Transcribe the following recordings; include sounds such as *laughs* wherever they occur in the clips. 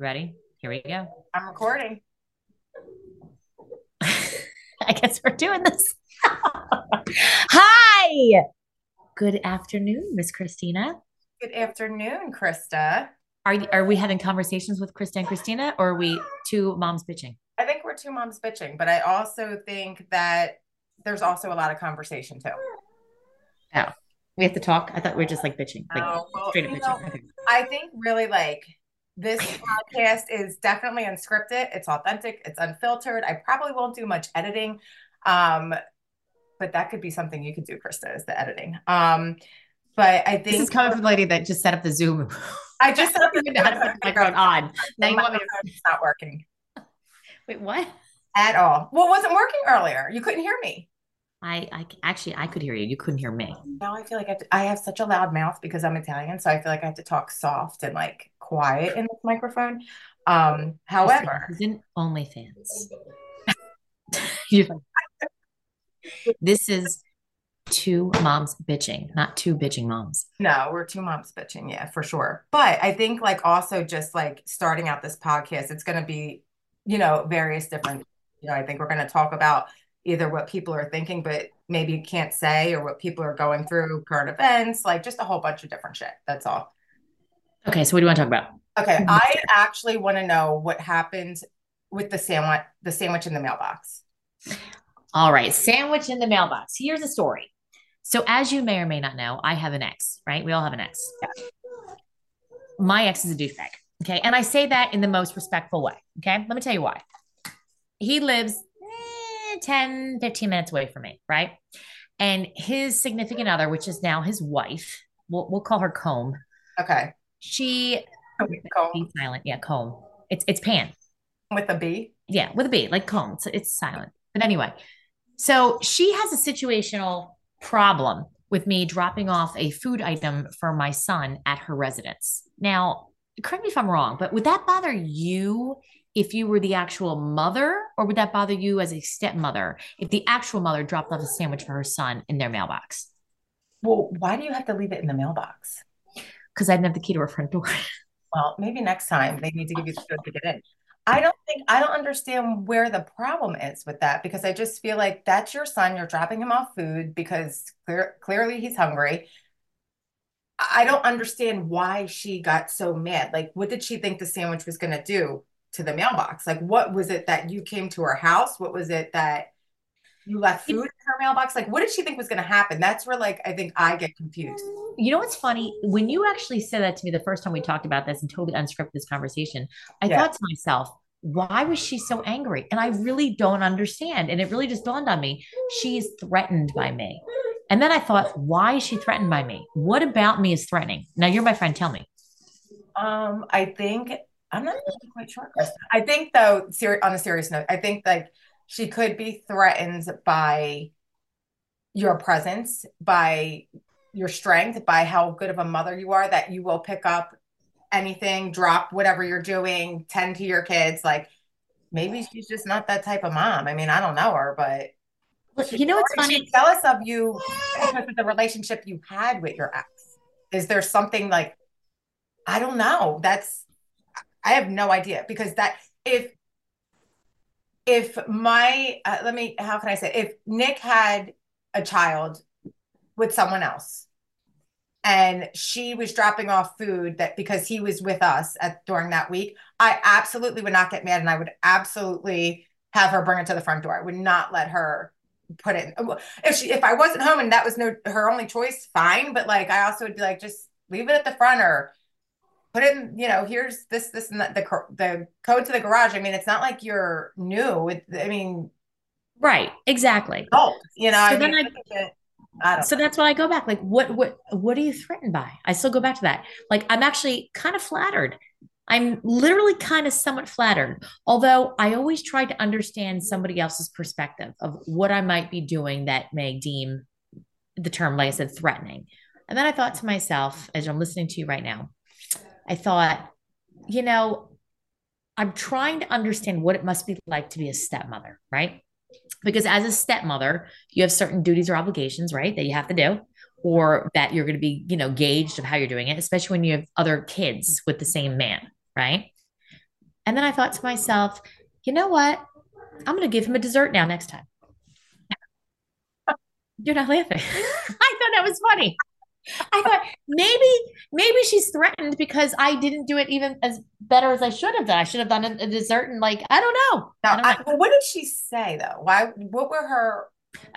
Ready? Here we go. I'm recording. *laughs* I guess we're doing this. *laughs* Hi. Good afternoon, Miss Christina. Good afternoon, Krista. Are are we having conversations with Krista and Christina, or are we two moms bitching? I think we're two moms bitching, but I also think that there's also a lot of conversation too. Oh, we have to talk. I thought we were just like bitching, like Oh, well, straight up bitching. know, Okay. I think really like this *laughs* podcast is definitely unscripted. It's authentic. It's unfiltered. I probably won't do much editing. Um, but that could be something you could do, Krista, is the editing. Um, but I think This is coming from the lady that just set up the Zoom. I just I don't know how to the *laughs* microphone on. Now you want me to *laughs* It's not working wait? What? at all. Well, it wasn't working earlier. You couldn't hear me. I, I actually I could hear you. You couldn't hear me. Now I feel like I have, to, I have such a loud mouth because I'm Italian, so I feel like I have to talk soft and like quiet in this microphone. Um, however, This isn't OnlyFans. *laughs* This is two moms bitching, not two bitching moms. no, we're two moms bitching, yeah, for sure. But I think like also just like starting out this podcast, it's going to be, you know, various different, you know, I think we're going to talk about either what people are thinking, but maybe can't say, or what people are going through, current events, like just a whole bunch of different shit. That's all. Okay, so what do you want to talk about? Okay, mm-hmm. I actually want to know what happened with the sandwich, the sandwich in the mailbox. All right, sandwich in the mailbox. Here's a story. So, as you may or may not know, I have an ex, right? We all have an ex. My ex is a douchebag. Okay. And I say that in the most respectful way. Okay. Let me tell you why. He lives 10, 15 minutes away from me, right? And his significant other, which is now his wife, we'll, we'll call her Comb. Okay, She, oh, Comb silent. Yeah, Comb. It's, it's Pan. with a B. Yeah, with a B, like comb. It's, it's silent. But anyway, so she has a situational problem with me dropping off a food item for my son at her residence. Now, correct me if I'm wrong, but would that bother you if you were the actual mother, or would that bother you as a stepmother if the actual mother dropped off a sandwich for her son in their mailbox? Well, why do you have to leave it in the mailbox? Because I didn't have the key to her front door. *laughs* Well, maybe next time they need to give you the code to get in. I don't think I don't understand where the problem is with that because I just feel like that's your son. You're dropping him off food because clear, clearly he's hungry. I don't understand why she got so mad. Like, what did she think the sandwich was going to do to the mailbox? Like, what was it that you came to her house? What was it that you left food in her mailbox? Like, what did she think was going to happen? That's where, like, I think I get confused. You know what's funny? When you actually said that to me the first time we talked about this and totally unscripted this conversation, I Yeah. thought to myself, why was she so angry? And I really don't understand. And it really just dawned on me, she's threatened by me. And then I thought, why is she threatened by me? What about me is threatening? Now you're my friend. Tell me. Um, I think I'm not really quite sure. I think though, ser on a serious note, I think like she could be threatened by your presence, by your strength, by how good of a mother you are, that you will pick up anything, drop whatever you're doing, tend to your kids. Like maybe she's just not that type of mom. I mean, I don't know her, but Look, you know what's or is she funny? jealous of you because the relationship you had with your ex. Is there something like I don't know. That's I have no idea because that if if my uh, let me how can I say if Nick had a child with someone else and she was dropping off food that because he was with us at during that week, I absolutely would not get mad and I would absolutely have her bring it to the front door. I would not let her put it if she if I wasn't home and that was no her only choice, fine. But like I also would be like, just leave it at the front or put in, you know, here's this, this, and that, the the code to the garage. I mean, it's not like you're new. It, I mean, Right. Exactly. Oh, you know. So I then mean, I don't So that's why I go back. Like, what, what, what are you threatened by? I still go back to that. Like, I'm actually kind of flattered. I'm literally kind of somewhat flattered. Although I always try to understand somebody else's perspective of what I might be doing that may deem the term, like I said, threatening. And then I thought to myself, as I'm listening to you right now, I thought, you know, I'm trying to understand what it must be like to be a stepmother, right? Because as a stepmother, you have certain duties or obligations, right, that you have to do, or that you're going to be, you know, gauged of how you're doing it, especially when you have other kids with the same man, right? And then I thought to myself, you know what? I'm going to give him a dessert now next time. *laughs* You're not laughing. *laughs* I thought that was funny. I thought maybe maybe she's threatened because I didn't do it even as better as I should have done. I should have done a, a dessert and like I don't know. Now, I don't know. I, well, what did she say though? Why? What were her?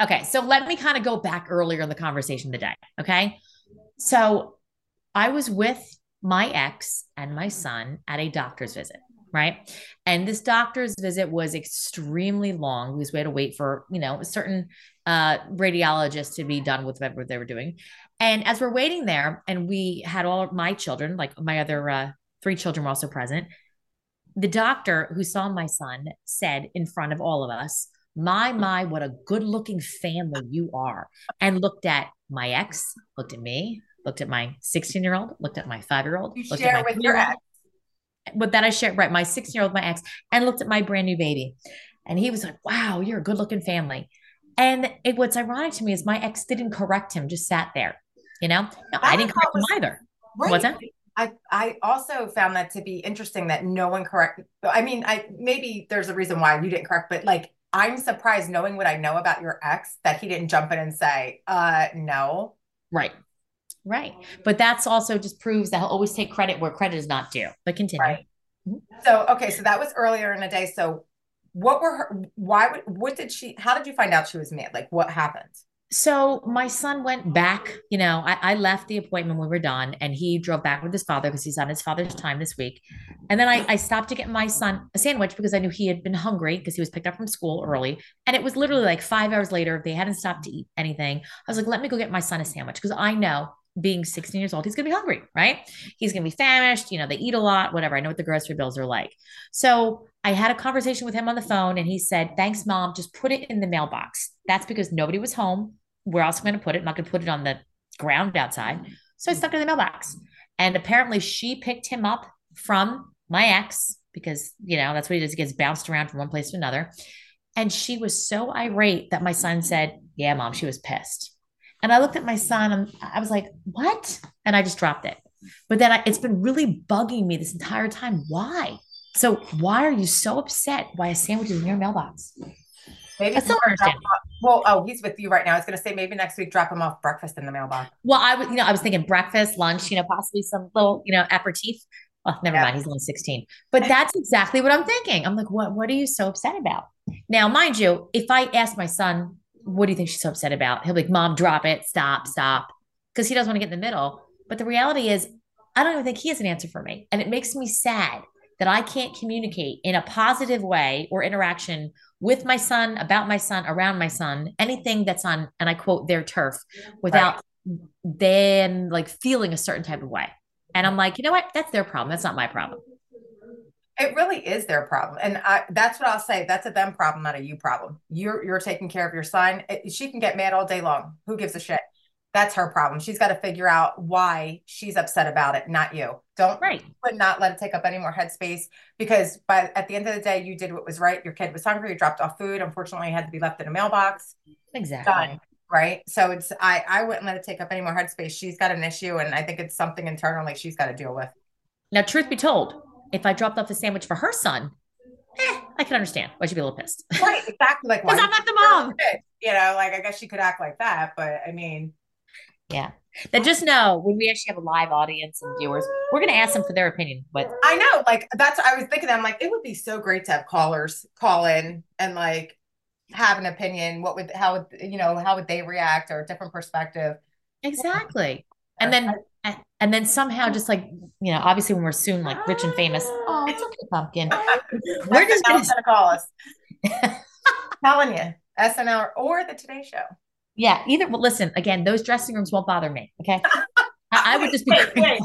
Okay, so let me kind of go back earlier in the conversation today. Okay. So I was with my ex and my son at a doctor's visit, right? And this doctor's visit was extremely long because we had to wait for, you know, a certain uh, radiologist to be done with whatever they were doing. And as we're waiting there, and we had all my children, like my other uh, three children were also present, the doctor who saw my son said in front of all of us, my, my, what a good looking family you are. And looked at my ex, looked at me, looked at my 16 year old, looked at my five year old, You looked share at my with your ex. But then I shared, right? My 16 year old, my ex, and looked at my brand new baby. And he was like, wow, you're a good looking family. And it, what's ironic to me is my ex didn't correct him, just sat there. You know, no, I didn't correct him either. What's that? I I also found that to be interesting that no one correct. I mean, I maybe there's a reason why you didn't correct, but like I'm surprised knowing what I know about your ex that he didn't jump in and say, uh, no. Right. Right. But that's also just proves that he'll always take credit where credit is not due. But continue. Right. So okay, so that was earlier in the day. So what were her why would what did she how did you find out she was mad? Like what happened? So my son went back, you know, I, I left the appointment when we were done and he drove back with his father because he's on his father's time this week. And then I, I stopped to get my son a sandwich because I knew he had been hungry because he was picked up from school early. And it was literally like five hours later. They hadn't stopped to eat anything. I was like, let me go get my son a sandwich because I know being 16 years old, he's going to be hungry, right? He's going to be famished. You know, they eat a lot, whatever. I know what the grocery bills are like. So I had a conversation with him on the phone and he said, thanks, mom. Just put it in the mailbox. That's because nobody was home where else am I going to put it? I'm not going to put it on the ground outside. So I stuck it in the mailbox. And apparently she picked him up from my ex because, you know, that's what he does. He gets bounced around from one place to another. And she was so irate that my son said, Yeah, mom, she was pissed. And I looked at my son and I was like, What? And I just dropped it. But then I, it's been really bugging me this entire time. Why? So why are you so upset why a sandwich is in your mailbox? Maybe still drop-off. Well, oh, he's with you right now. I was gonna say maybe next week drop him off breakfast in the mailbox. Well, I was, you know, I was thinking breakfast, lunch, you know, possibly some little, you know, aperitif. Oh, never Yeah. mind. He's only 16. But that's exactly what I'm thinking. I'm like, what, what are you so upset about? Now, mind you, if I ask my son, what do you think she's so upset about? He'll be like, Mom, drop it, stop, stop. Because he doesn't want to get in the middle. But the reality is, I don't even think he has an answer for me. And it makes me sad that I can't communicate in a positive way or interaction with my son, about my son, around my son, anything that's on, and I quote, their turf without them like feeling a certain type of way. And I'm like, you know what? That's their problem. That's not my problem. It really is their problem, and I, that's what I'll say. That's a them problem, not a you problem. You're you're taking care of your son. It- she can get mad all day long. Who gives a shit? That's her problem. She's got to figure out why she's upset about it, not you. Don't Right. but not let it take up any more headspace because by at the end of the day, you did what was right. Your kid was hungry. You dropped off food. Unfortunately, it had to be left in a mailbox. Exactly. Done. Right. So it's I I wouldn't let it take up any more headspace. She's got an issue, and I think it's something internally she's got to deal with. Now, truth be told, if I dropped off a sandwich for her son, eh, I can understand why she'd be a little pissed. *laughs* Right. Exactly. Like *laughs* Because I'm not the mom. You know, like I guess she could act like that, but I mean, Yeah. Then just know when we actually have a live audience and viewers, we're going to ask them for their opinion. But I know, like that's I was thinking. I'm like, it would be so great to have callers call in and like have an opinion. What would how would you know how would they react or a different perspective? exactly. And then, and, and then somehow just like, you know, obviously when we're soon like rich and famous, oh, it's okay, pumpkin. *laughs* We're just going to, gonna call us. *laughs* Telling you, SNL or the Today Show. yeah, either, well, listen, again, those dressing rooms won't bother me. Okay. I, I would just be Wait, wait.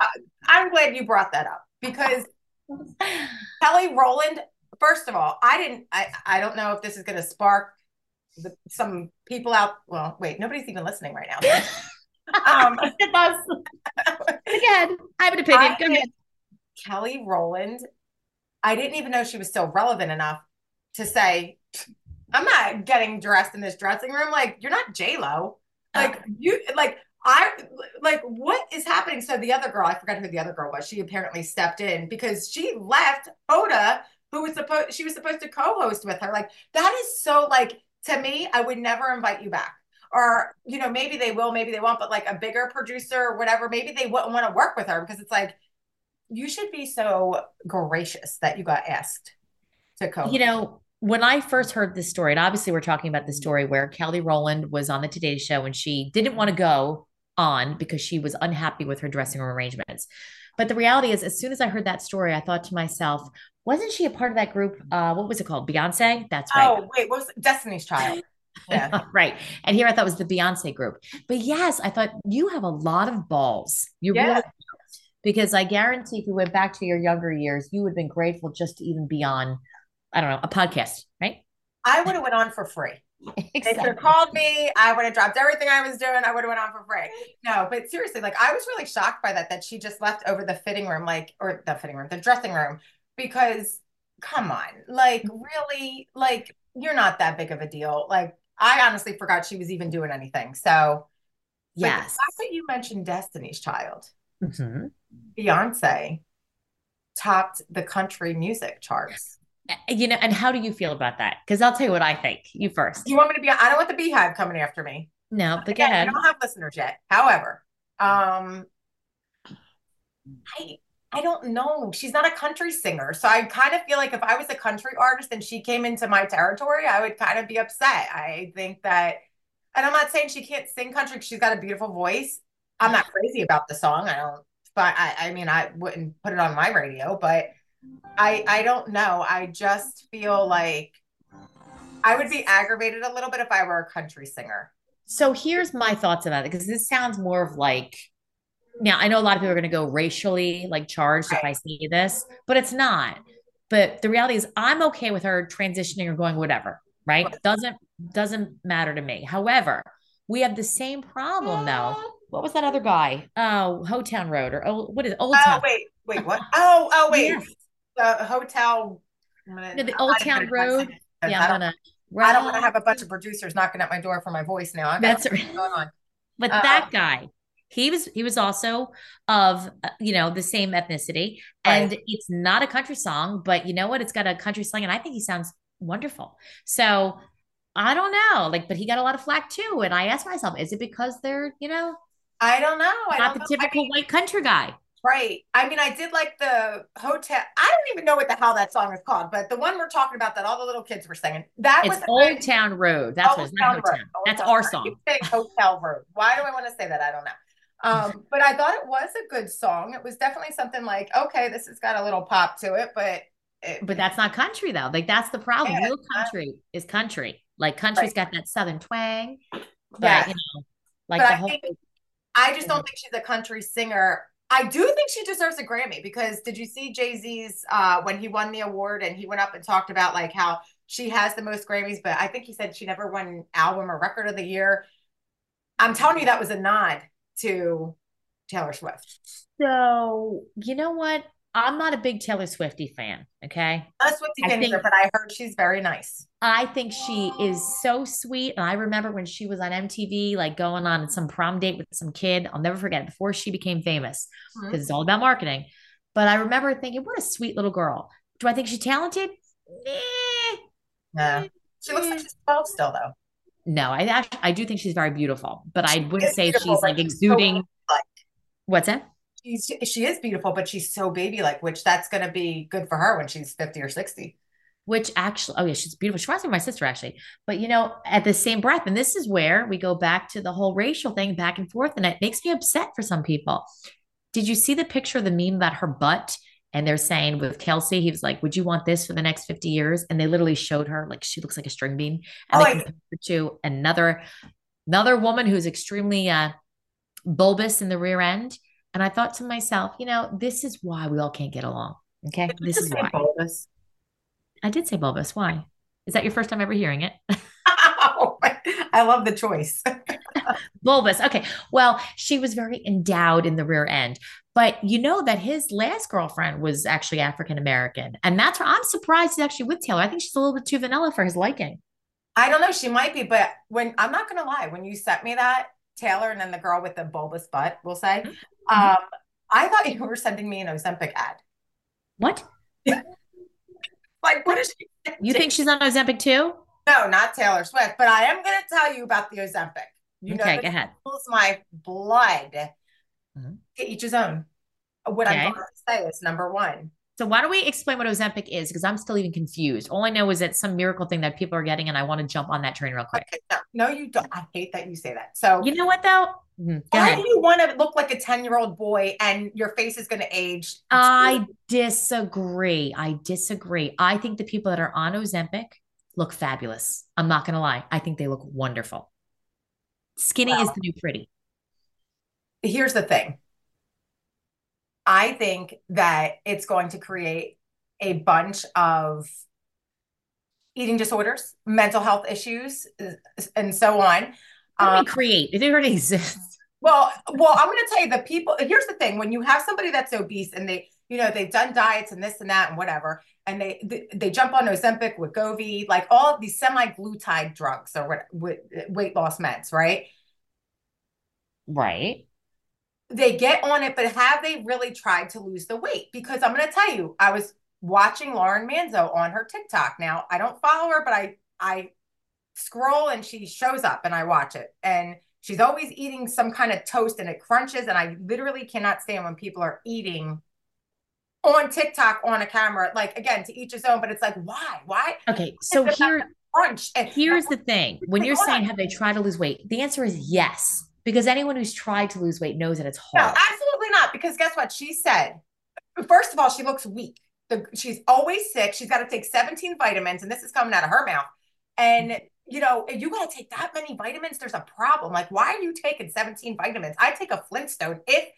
Uh, I'm glad you brought that up because Kelly Rowland. First of all, I didn't. I I don't know if this is going to spark the, some people out. Well, wait, nobody's even listening right now. *laughs* Um, *laughs* it does. Again, I have an opinion. Go ahead. Kelly Rowland. I didn't even know she was still relevant enough to say, "I'm not getting dressed in this dressing room." Like you're not J Lo. Like you. Like I like what is happening. So the other girl, I forgot who the other girl was. She apparently stepped in because she left Hoda, who was supposed she was supposed to co-host with her. Like that is so like to me, I would never invite you back. Or, you know, maybe they will, maybe they won't, but like a bigger producer or whatever, maybe they wouldn't want to work with her because it's like you should be so gracious that you got asked to co. You know, when I first heard this story, and obviously we're talking about the story where Kelly Rowland was on the Today Show and she didn't want to go on because she was unhappy with her dressing room arrangements. But the reality is, as soon as I heard that story, I thought to myself, wasn't she a part of that group? Uh, what was it called? Beyonce? That's right. Oh, wait, what was Destiny's Child? Yeah. *laughs* right. And here I thought was the Beyonce group. But yes, I thought you have a lot of balls. You yeah. really because I guarantee if you went back to your younger years, you would have been grateful just to even be on, I don't know, a podcast, right? I would have went on for free. Exactly. *laughs* If you called me, I would have dropped everything I was doing. I would have went on for free. No, but seriously, like I was really shocked by that, that she just left over the fitting room, like, or the fitting room, the dressing room, because come on, like mm-hmm. really, like you're not that big of a deal. Like I honestly forgot she was even doing anything. So yes. The fact that you mentioned Destiny's Child, mm-hmm. Beyonce topped the country music charts. You know, and how do you feel about that? Because I'll tell you what I think. You first. You want me to be? I don't want the beehive coming after me. No, but Again, I don't have listeners yet. However, um, I I don't know. She's not a country singer, so I kind of feel like if I was a country artist and she came into my territory, I would kind of be upset. I think that, and I'm not saying she can't sing country. She's got a beautiful voice. I'm not crazy about the song. I don't but I, I mean, I wouldn't put it on my radio, but I, I don't know. I just feel like I would be aggravated a little bit if I were a country singer. So here's my thoughts about it because this sounds more of like now I know a lot of people are going to go racially like charged right. if I see this, but it's not. But the reality is I'm okay with her transitioning or going whatever, right? right. Doesn't doesn't matter to me. However, we have the same problem though what was that other guy? Oh, Hotown Road or oh, what is it? Old oh, Town? Oh wait, wait, what? *laughs* Oh, oh wait, yes. the hotel. Gonna, no, the Old Town Road. Yeah, I'm gonna. I don't want to have a bunch of producers knocking at my door for my voice now. That's right. Going on. *laughs* But uh, that guy, he was he was also of uh, you know the same ethnicity, right. and it's not a country song, but you know what? It's got a country slang, and I think he sounds wonderful. So I don't know, like, but he got a lot of flack too. And I asked myself, is it because they're you know I don't know. I Not don't the know. typical I mean, white country guy. Right. I mean, I did like the hotel. I don't even know what the hell that song is called, but the one we're talking about that all the little kids were singing. That it's was Old Town Road. That's Old what it's not Hotel. That's Town our Road. song. Hotel Road. Why do I want to say that? I don't know. Um, *laughs* but I thought it was a good song. It was definitely something like, okay, this has got a little pop to it, but it, but that's not country though. Like that's the problem. Yeah, Real country not, is country. Like country's right. got that southern twang. But yeah. you know, like but the I whole think, I just don't think she's a country singer. I do think she deserves a Grammy because did you see Jay Z's uh, when he won the award and he went up and talked about like how she has the most Grammys, but I think he said she never won album or record of the year. I'm telling you, that was a nod to Taylor Swift. So you know what? I'm not a big Taylor Swifty fan. Okay. A Swifty fan, think, but I heard she's very nice. I think she is so sweet. And I remember when she was on MTV, like going on some prom date with some kid. I'll never forget before she became famous because mm-hmm. it's all about marketing. But I remember thinking, what a sweet little girl. Do I think she's talented? Yeah. She looks like she's 12 still, though. No, I actually, I do think she's very beautiful, but I wouldn't say she's like exuding. So what's that? she's she is beautiful, but she's so baby like, which that's gonna be good for her when she's 50 or 60. Which actually, oh yeah, she's beautiful. She reminds me of my sister actually. But you know, at the same breath, and this is where we go back to the whole racial thing back and forth, and it makes me upset for some people. Did you see the picture of the meme about her butt? And they're saying with Kelce, he was like, Would you want this for the next 50 years? And they literally showed her like she looks like a string bean. And oh, they compared her to another another woman who's extremely uh bulbous in the rear end and I thought to myself, you know, this is why we all can't get along. Okay. This is why. Bulbous? I did say bulbous. Why? Is that your first time ever hearing it? *laughs* *laughs* I love the choice. *laughs* bulbous. Okay. Well, she was very endowed in the rear end. But you know that his last girlfriend was actually African American. And that's why I'm surprised he's actually with Taylor. I think she's a little bit too vanilla for his liking. I don't know. She might be, but when I'm not going to lie, when you sent me that, Taylor and then the girl with the bulbous butt, we'll say. Mm-hmm. Um, I thought you were sending me an Ozempic ad. What? *laughs* like, what is she? You think she's on Ozempic too? No, not Taylor Swift, but I am going to tell you about the Ozempic. You okay, know, go ahead. Cools my blood. Mm-hmm. To each his own. What okay. I'm going to say is number one. So why don't we explain what Ozempic is? Because I'm still even confused. All I know is it's some miracle thing that people are getting, and I want to jump on that train real quick. Okay, no, no, you don't. I hate that you say that. So you know what though? Mm, why do you want to look like a 10 year old boy and your face is going to age? I disagree. I disagree. I think the people that are on Ozempic look fabulous. I'm not going to lie. I think they look wonderful. Skinny well, is the new pretty. Here's the thing I think that it's going to create a bunch of eating disorders, mental health issues, and so on. Um, we create? It already exists. Well, well, I'm going to tell you the people. Here's the thing: when you have somebody that's obese and they, you know, they've done diets and this and that and whatever, and they they, they jump on Ozempic, Wegovy, like all of these semaglutide drugs or what, weight loss meds, right? Right they get on it, but have they really tried to lose the weight? Because I'm going to tell you, I was watching Lauren Manzo on her TikTok. Now, I don't follow her, but I I scroll and she shows up and I watch it. And she's always eating some kind of toast and it crunches and I literally cannot stand when people are eating on TikTok on a camera. Like again, to each his own, but it's like why? Why? Okay, so here crunch and here's the thing. When you're saying have they tried to lose weight? The answer is yes because anyone who's tried to lose weight knows that it's hard. No, absolutely not. Because guess what? She said, first of all, she looks weak. The, she's always sick. She's got to take 17 vitamins, and this is coming out of her mouth. And you know, you got to take that many vitamins. There's a problem. Like, why are you taking 17 vitamins? I take a Flintstone if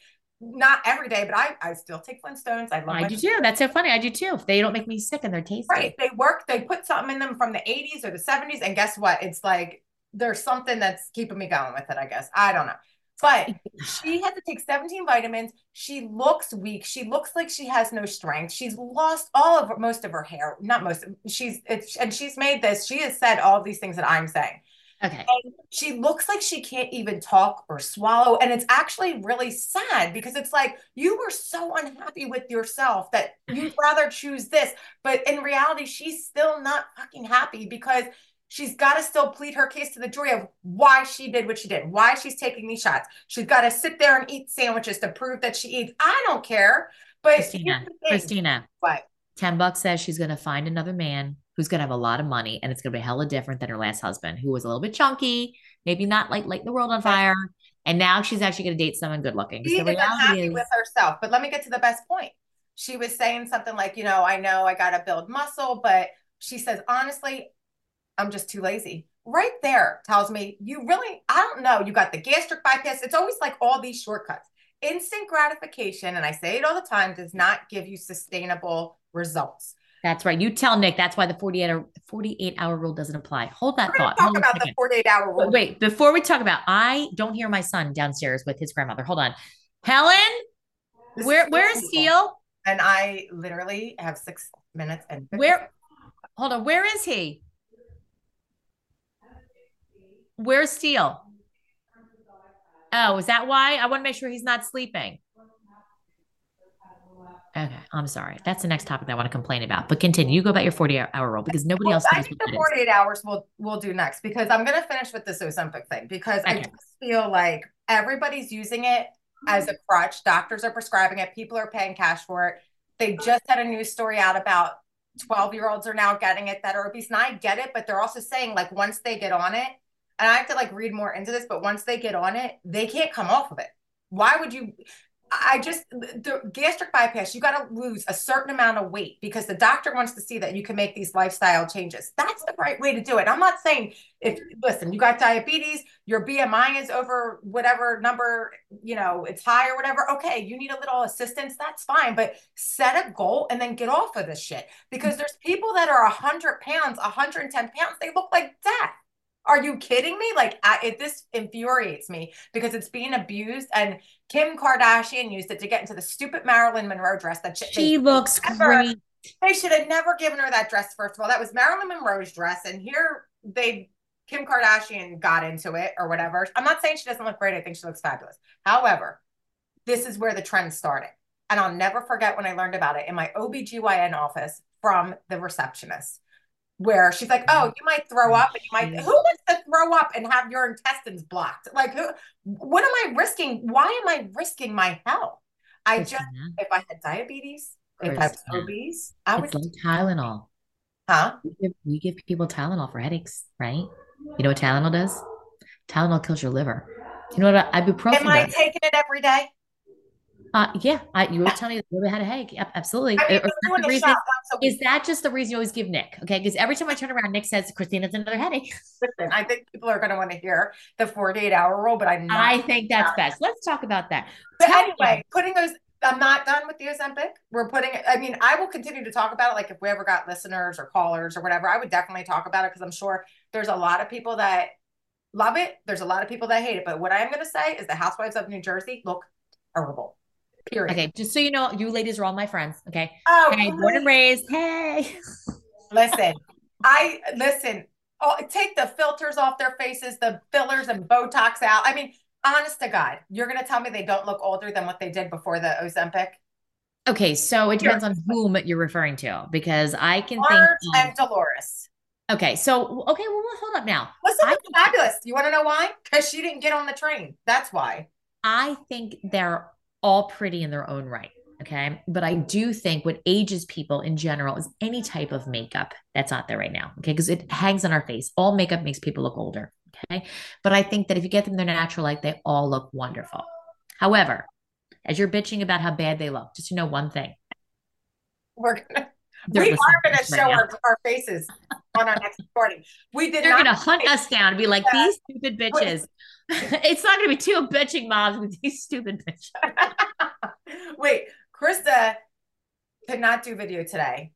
not every day, but I, I still take Flintstones. I love I do too. That's so funny. I do too. They don't make me sick and they're tasty. Right. They work. They put something in them from the 80s or the 70s. And guess what? It's like there's something that's keeping me going with it, I guess. I don't know. But *laughs* she had to take 17 vitamins. She looks weak. She looks like she has no strength. She's lost all of her, most of her hair. Not most. She's it's and she's made this. She has said all these things that I'm saying. Okay. And she looks like she can't even talk or swallow. And it's actually really sad because it's like you were so unhappy with yourself that you'd *laughs* rather choose this. But in reality, she's still not fucking happy because she's got to still plead her case to the jury of why she did what she did, why she's taking these shots. She's got to sit there and eat sandwiches to prove that she eats. I don't care. But Christina, Christina, what? 10 bucks says she's going to find another man who's going to have a lot of money and it's going to be hella different than her last husband, who was a little bit chunky, maybe not like light the world on fire. And now she's actually going to date someone good looking. She's happy is- with herself. But let me get to the best point. She was saying something like, you know, I know I got to build muscle, but she says, honestly, I'm just too lazy. Right there tells me you really, I don't know, you got the gastric bypass. It's always like all these shortcuts. Instant gratification, and I say it all the time, does not give you sustainable results. That's right. You tell Nick that's why the 48 hour 48 hour rule doesn't apply. Hold that thought. Talk about the 48 hour rule. Wait, before we talk about I don't hear my son downstairs with his grandmother. Hold on. Helen, this where where is Steele? And I literally have six minutes and where hold on, where is he? Where's Steele? Oh, is that why? I want to make sure he's not sleeping. Okay, I'm sorry. That's the next topic I want to complain about. But continue. You go about your 40 hour rule because nobody well, else I think the 48 is. hours we'll we'll do next because I'm gonna finish with this Ozempic thing because okay. I just feel like everybody's using it as a crutch. Doctors are prescribing it, people are paying cash for it. They just had a news story out about 12 year olds are now getting it that are obese. And I get it, but they're also saying like once they get on it, and I have to like read more into this, but once they get on it, they can't come off of it. Why would you? I just the gastric bypass, you got to lose a certain amount of weight because the doctor wants to see that you can make these lifestyle changes. That's the right way to do it. I'm not saying if listen, you got diabetes, your BMI is over whatever number, you know, it's high or whatever. Okay, you need a little assistance, that's fine, but set a goal and then get off of this shit because there's people that are 100 pounds, 110 pounds, they look like death. Are you kidding me? Like, I, it, this infuriates me because it's being abused. And Kim Kardashian used it to get into the stupid Marilyn Monroe dress that she, she looks never, great. They should have never given her that dress. First of all, that was Marilyn Monroe's dress, and here they Kim Kardashian got into it or whatever. I'm not saying she doesn't look great. I think she looks fabulous. However, this is where the trend started. And I'll never forget when I learned about it in my OBGYN office from the receptionist, where she's like, Oh, you might throw up and you might, mm-hmm. who wants to throw up and have your intestines blocked? Like, who, what am I risking? Why am I risking my health? I just, if I had diabetes, if I was obese, I would. It's like Tylenol. Huh? We give, we give people Tylenol for headaches, right? You know what Tylenol does? Tylenol kills your liver. You know what ibuprofen? Am I does? taking it every day? Uh, yeah, I, you were telling me that we had a headache. Yep, absolutely. I mean, reason, is that just the reason you always give Nick? Okay, because every time I turn around, Nick says Christina's another headache. *laughs* Listen, I think people are going to want to hear the 48 hour rule, but I'm I think that's best. Let's talk about that. But Tell anyway, me. putting those I'm not done with the Ozempic. We're putting I mean, I will continue to talk about it. Like if we ever got listeners or callers or whatever, I would definitely talk about it because I'm sure there's a lot of people that love it. There's a lot of people that hate it. But what I am going to say is the Housewives of New Jersey look horrible. Period. Okay. Just so you know, you ladies are all my friends. Okay. Oh, hey, born and raised. Hey. listen, I listen. Oh, take the filters off their faces, the fillers and Botox out. I mean, honest to God, you're going to tell me they don't look older than what they did before the Ozempic? Okay, so it depends on whom you're referring to because I can Lars think and Dolores. Okay, so okay, well, hold up now. Listen, I, fabulous. You want to know why? Because she didn't get on the train. That's why. I think they're all pretty in their own right. Okay. But I do think what ages people in general is any type of makeup that's out there right now. Okay. Because it hangs on our face. All makeup makes people look older. Okay. But I think that if you get them their natural light, they all look wonderful. However, as you're bitching about how bad they look, just to know one thing. We're gonna we are gonna show right our, our faces on our next recording. We did They're gonna hunt us down and be like, these stupid bitches. *laughs* it's not gonna be two bitching moms with these stupid bitches. *laughs* Wait, Krista could not do video today.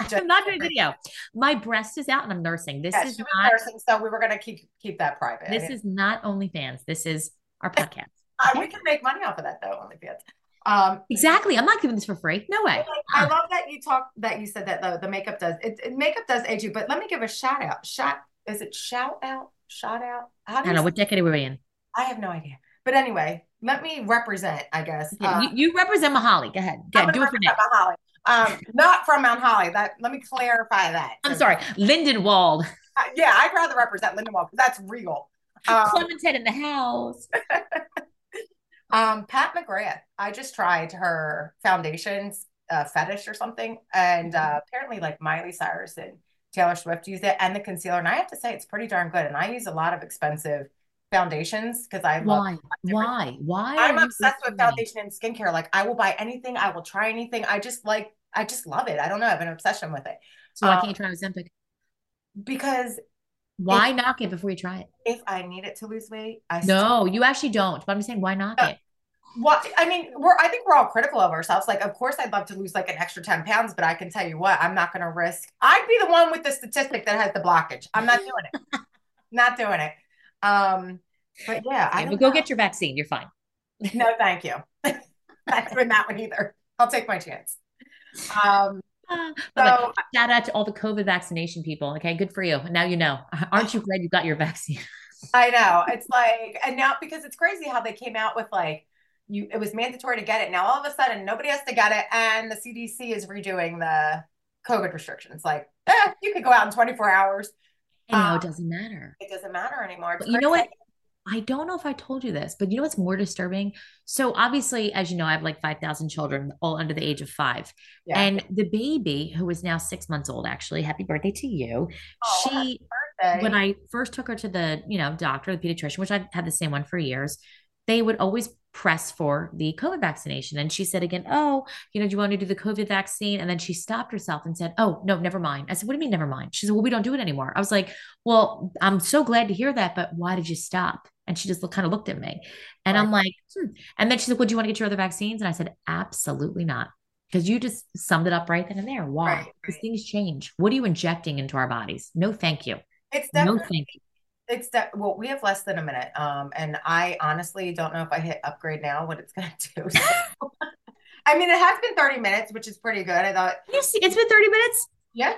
I'm not doing video. My breast is out and I'm nursing. This yeah, is not nursing, so we were gonna keep keep that private. This is not OnlyFans. This is our *laughs* podcast. Uh, okay? we can make money off of that though, OnlyFans. Um, exactly. I'm not giving this for free. No way. I love that you talk that you said that the, the makeup does it, it, Makeup does age you, but let me give a shout out. Shout is it shout out? Shout out? I don't know what decade are we in. I have no idea. But anyway, let me represent. I guess uh, you, you, represent Mahali. Go ahead. Go ahead. Do it for Mahali. Um, not from Mount Holly. That let me clarify that. I'm sorry, Lindenwold. Uh, yeah, I'd rather represent Lindenwold because that's real. Um, Clementine in the house. *laughs* um, Pat McGrath. I just tried her foundations uh, fetish or something, and uh, mm-hmm. apparently, like Miley Cyrus and Taylor Swift use it, and the concealer. And I have to say, it's pretty darn good. And I use a lot of expensive foundations because I why why why I'm obsessed with foundation and skincare. Like I will buy anything, I will try anything. I just like I just love it. I don't know. I have an obsession with it. So um, why can't you try Ozempic? Because why if, knock it before you try it? If I need it to lose weight, I no, you actually don't. But I'm saying why knock no. it? What I mean, we're I think we're all critical of ourselves. Like, of course, I'd love to lose like an extra 10 pounds, but I can tell you what, I'm not gonna risk. I'd be the one with the statistic that has the blockage. I'm not doing it. *laughs* not doing it. Um, but yeah, I will go get your vaccine. You're fine. No, *laughs* thank you. *laughs* not doing that one either. I'll take my chance. Um, uh, so, shout out to all the COVID vaccination people. Okay, good for you. Now you know. Aren't you glad you got your vaccine? I know. It's like, and now because it's crazy how they came out with like, you it was mandatory to get it. Now all of a sudden nobody has to get it, and the CDC is redoing the COVID restrictions. Like, eh, you could go out in 24 hours. And um, now it doesn't matter. It doesn't matter anymore. But you know what? I don't know if I told you this, but you know what's more disturbing? So obviously, as you know, I have like 5,000 children, all under the age of five. Yeah. And the baby, who is now six months old, actually, happy birthday to you. Oh, she, when I first took her to the, you know, doctor, the pediatrician, which I've had the same one for years, they would always press for the COVID vaccination. And she said again, Oh, you know, do you want to do the COVID vaccine? And then she stopped herself and said, Oh, no, never mind. I said, What do you mean, never mind? She said, Well, we don't do it anymore. I was like, Well, I'm so glad to hear that, but why did you stop? And she just looked, kind of looked at me. And right. I'm like, hmm. and then she said, Well, do you want to get your other vaccines? And I said, Absolutely not. Because you just summed it up right then and there. Why? Right, right. Because things change. What are you injecting into our bodies? No, thank you. It's definitely, no, thank you it's that well, we have less than a minute. Um, and I honestly don't know if I hit upgrade now what it's gonna *laughs* do. So. I mean, it has been 30 minutes, which is pretty good. I thought you see it's been 30 minutes. Yeah.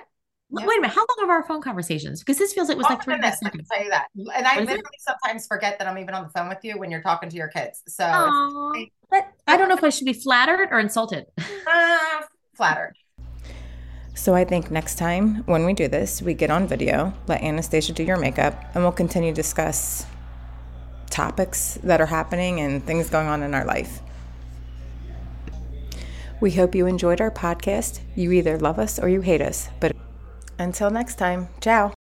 Wait a minute. How long are our phone conversations? Because this feels like it was like three minutes. I can tell you that. And I literally it? sometimes forget that I'm even on the phone with you when you're talking to your kids. So Aww, I don't know if I should be flattered or insulted. Uh, flattered. So I think next time when we do this, we get on video, let Anastasia do your makeup, and we'll continue to discuss topics that are happening and things going on in our life. We hope you enjoyed our podcast. You either love us or you hate us. But until next time, ciao.